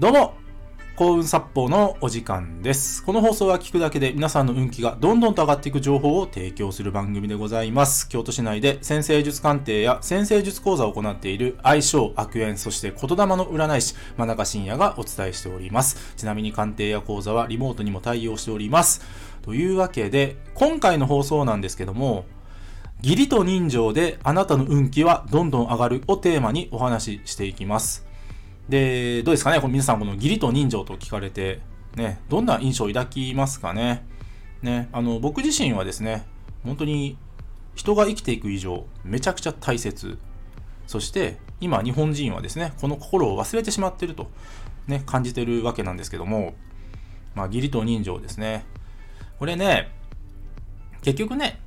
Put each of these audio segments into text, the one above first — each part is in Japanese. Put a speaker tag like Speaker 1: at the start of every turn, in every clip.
Speaker 1: どうも幸運殺法のお時間です。この放送は聞くだけで皆さんの運気がどんどんと上がっていく情報を提供する番組でございます。京都市内で先生術鑑定や先生術講座を行っている相性、悪縁、そして言霊の占い師、真中信也がお伝えしております。ちなみに鑑定や講座はリモートにも対応しております。というわけで、今回の放送なんですけども、義理と人情であなたの運気はどんどん上がるをテーマにお話ししていきます。で、どうですかねこの皆さんこの義理と人情と聞かれて、ね、どんな印象を抱きますかね？ね、あの、僕自身はですね、本当に人が生きていく以上、めちゃくちゃ大切。そして、今日本人はですね、この心を忘れてしまっていると、ね、感じてるわけなんですけども、まあ、義理と人情ですね。これね、結局ね、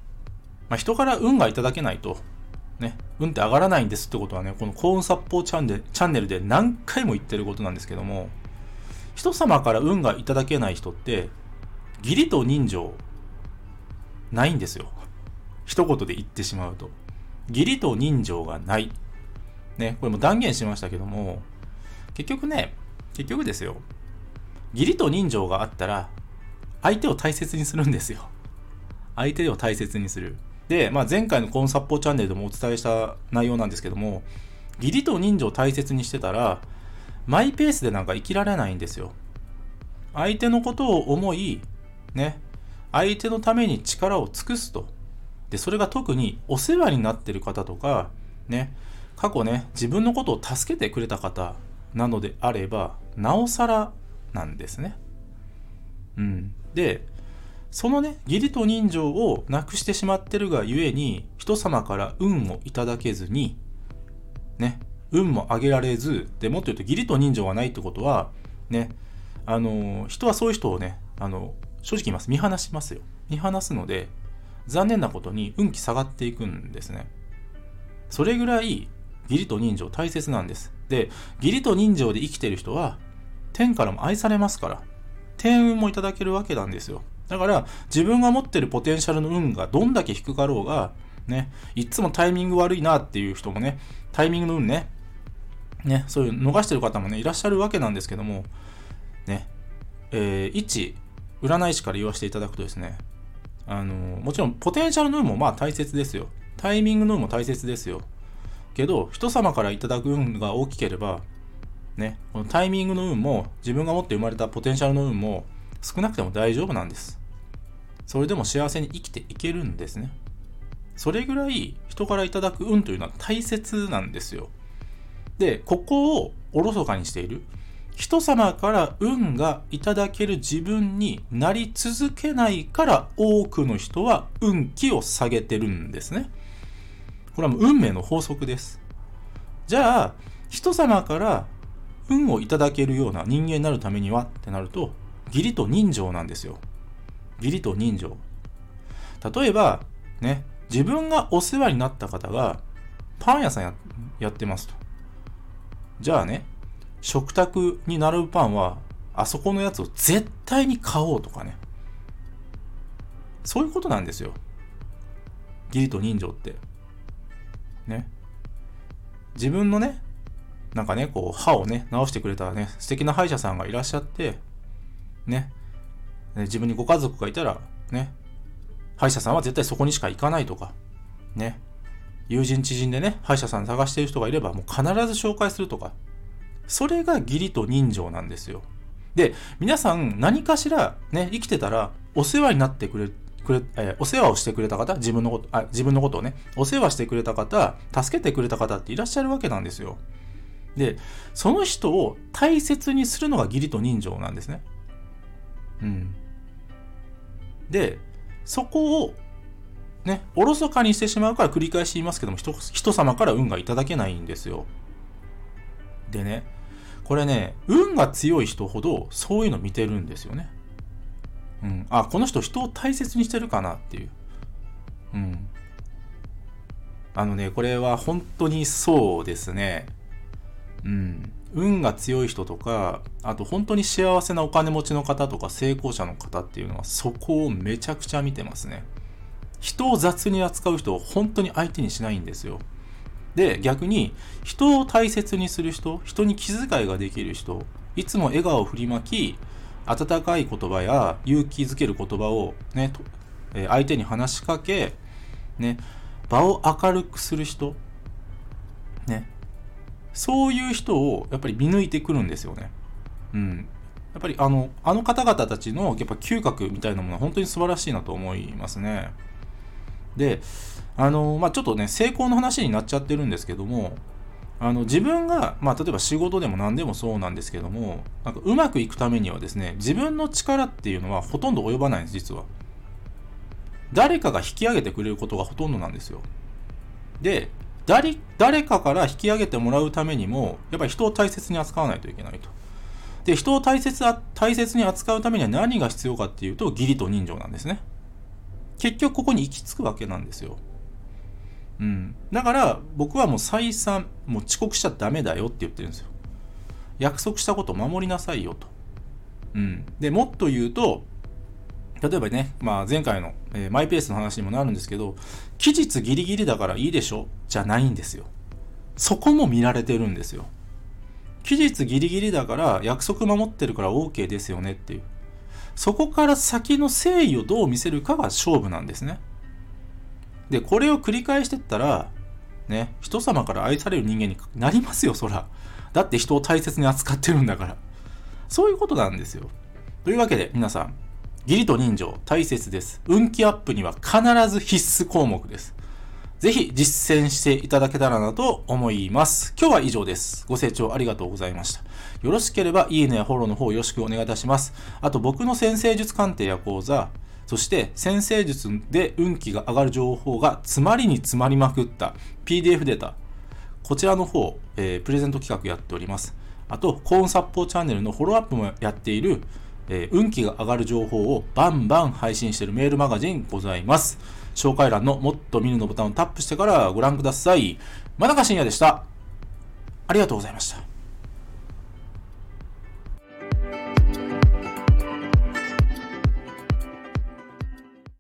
Speaker 1: まあ、人から運がいただけないと、ね、運って上がらないんですってことはね、この幸運殺法チャンネルチャンネルで何回も言ってることなんですけども、人様から運がいただけない人って、義理と人情、ないんですよ。一言で言ってしまうと。義理と人情がない。ね、これも断言しましたけども、結局ね、結局ですよ。義理と人情があったら、相手を大切にするんですよ。相手を大切にする。で、まあ、前回のコンサッポーチャンネルでもお伝えした内容なんですけども、義理と人情を大切にしてたら、マイペースでなんか生きられないんですよ。相手のことを思い、ね、相手のために力を尽くすと。で、それが特にお世話になってる方とか、ね、過去ね、自分のことを助けてくれた方なのであれば、なおさらなんですね。うん。で、そのね、義理と人情をなくしてしまってるがゆえに、人様から運をいただけずに、ね、運も上げられず、でもっと言うと義理と人情がないってことは、ね、あの、人はそういう人をね、あの、正直言います。見放しますよ。見放すので、残念なことに運気下がっていくんですね。それぐらい、義理と人情大切なんです。で、義理と人情で生きてる人は、天からも愛されますから、天運もいただけるわけなんですよ。だから、自分が持ってるポテンシャルの運がどんだけ低かろうが、ね、いつもタイミング悪いなっていう人もね、タイミングの運ね、ね、そういう逃してる方もね、いらっしゃるわけなんですけども、ね、えー、一、占い師から言わせていただくとですね、あのー、もちろんポテンシャルの運もまあ大切ですよ。タイミングの運も大切ですよ。けど、人様からいただく運が大きければ、ね、このタイミングの運も、自分が持って生まれたポテンシャルの運も、少なくても大丈夫なんです。それでも幸せに生きていけるんですね。それぐらい人からいただく運というのは大切なんですよ。で、ここをおろそかにしている。人様から運がいただける自分になり続けないから多くの人は運気を下げてるんですね。これはもう運命の法則です。じゃあ、人様から運をいただけるような人間になるためにはってなると、義理と人情なんですよ。義理と人情。例えば、ね、自分がお世話になった方が、パン屋さんややってますと。じゃあね、食卓に並ぶパンは、あそこのやつを絶対に買おうとかね。そういうことなんですよ。義理と人情って。ね。自分のね、なんかね、こう、歯をね、直してくれたね、素敵な歯医者さんがいらっしゃって、ね、自分にご家族がいたら、ね、歯医者さんは絶対そこにしか行かないとか、ね、友人知人でね、歯医者さん探している人がいれば、もう必ず紹介するとか、それが義理と人情なんですよ。で、皆さん何かしらね、生きてたら、お世話になってくれ、くれ、えー、お世話をしてくれた方、自分のこと、あ、自分のことをね、お世話してくれた方、助けてくれた方っていらっしゃるわけなんですよ。で、その人を大切にするのが義理と人情なんですね。うん。で、そこを、ね、おろそかにしてしまうから繰り返し言いますけども、人、人様から運がいただけないんですよ。でね、これね、運が強い人ほどそういうの見てるんですよね。うん。あ、この人人を大切にしてるかなっていう。うん。あのね、これは本当にそうですね。うん。運が強い人とか、あと本当に幸せなお金持ちの方とか成功者の方っていうのはそこをめちゃくちゃ見てますね。人を雑に扱う人を本当に相手にしないんですよ。で、逆に人を大切にする人、人に気遣いができる人、いつも笑顔を振りまき、温かい言葉や勇気づける言葉をね、え相手に話しかけ、ね、場を明るくする人、そういう人をやっぱり見抜いてくるんですよね。うん。やっぱりあの、あの方々たちのやっぱ嗅覚みたいなものは本当に素晴らしいなと思いますね。で、あの、まあ、ちょっとね、成功の話になっちゃってるんですけども、あの自分が、まあ、例えば仕事でも何でもそうなんですけどもなんかうまくいくためにはですね自分の力っていうのはほとんど及ばないんです実は誰かが引き上げてくれることがほとんどなんですよで誰誰かから引き上げてもらうためにもやっぱり人を大切に扱わないといけないと。で人を大切大切に扱うためには何が必要かっていうと義理と人情なんですね。結局ここに行き着くわけなんですよ。うん、だから僕はもう再三もう遅刻しちゃダメだよって言ってるんですよ。約束したことを守りなさいよと、うん、でもっと言うと例えばね、まあ、前回の、えー、マイペースの話にもなるんですけど期日ギリギリだからいいでしょ？じゃないんですよそこも見られてるんですよ期日ギリギリだから約束守ってるから OK ですよねっていうそこから先の誠意をどう見せるかが勝負なんですねで、これを繰り返してったら、ね、人様から愛される人間になりますよ、そら。だって人を大切に扱ってるんだから。そういうことなんですよ。というわけで、皆さん、義理と人情、大切です。運気アップには必ず必須項目です。ぜひ実践していただけたらなと思います。今日は以上です。ご清聴ありがとうございました。よろしければいいねやフォローの方よろしくお願いいたします。あと僕の先生術鑑定や講座、そして先生術で運気が上がる情報が詰まりに詰まりまくった PDF データこちらの方、えー、プレゼント企画やっておりますあとコーンサッポーチャンネルのフォローアップもやっている、えー、運気が上がる情報をバンバン配信しているメールマガジンございます。紹介欄のもっと見るのボタンをタップしてからご覧ください。真中深也でした。ありがとうございました。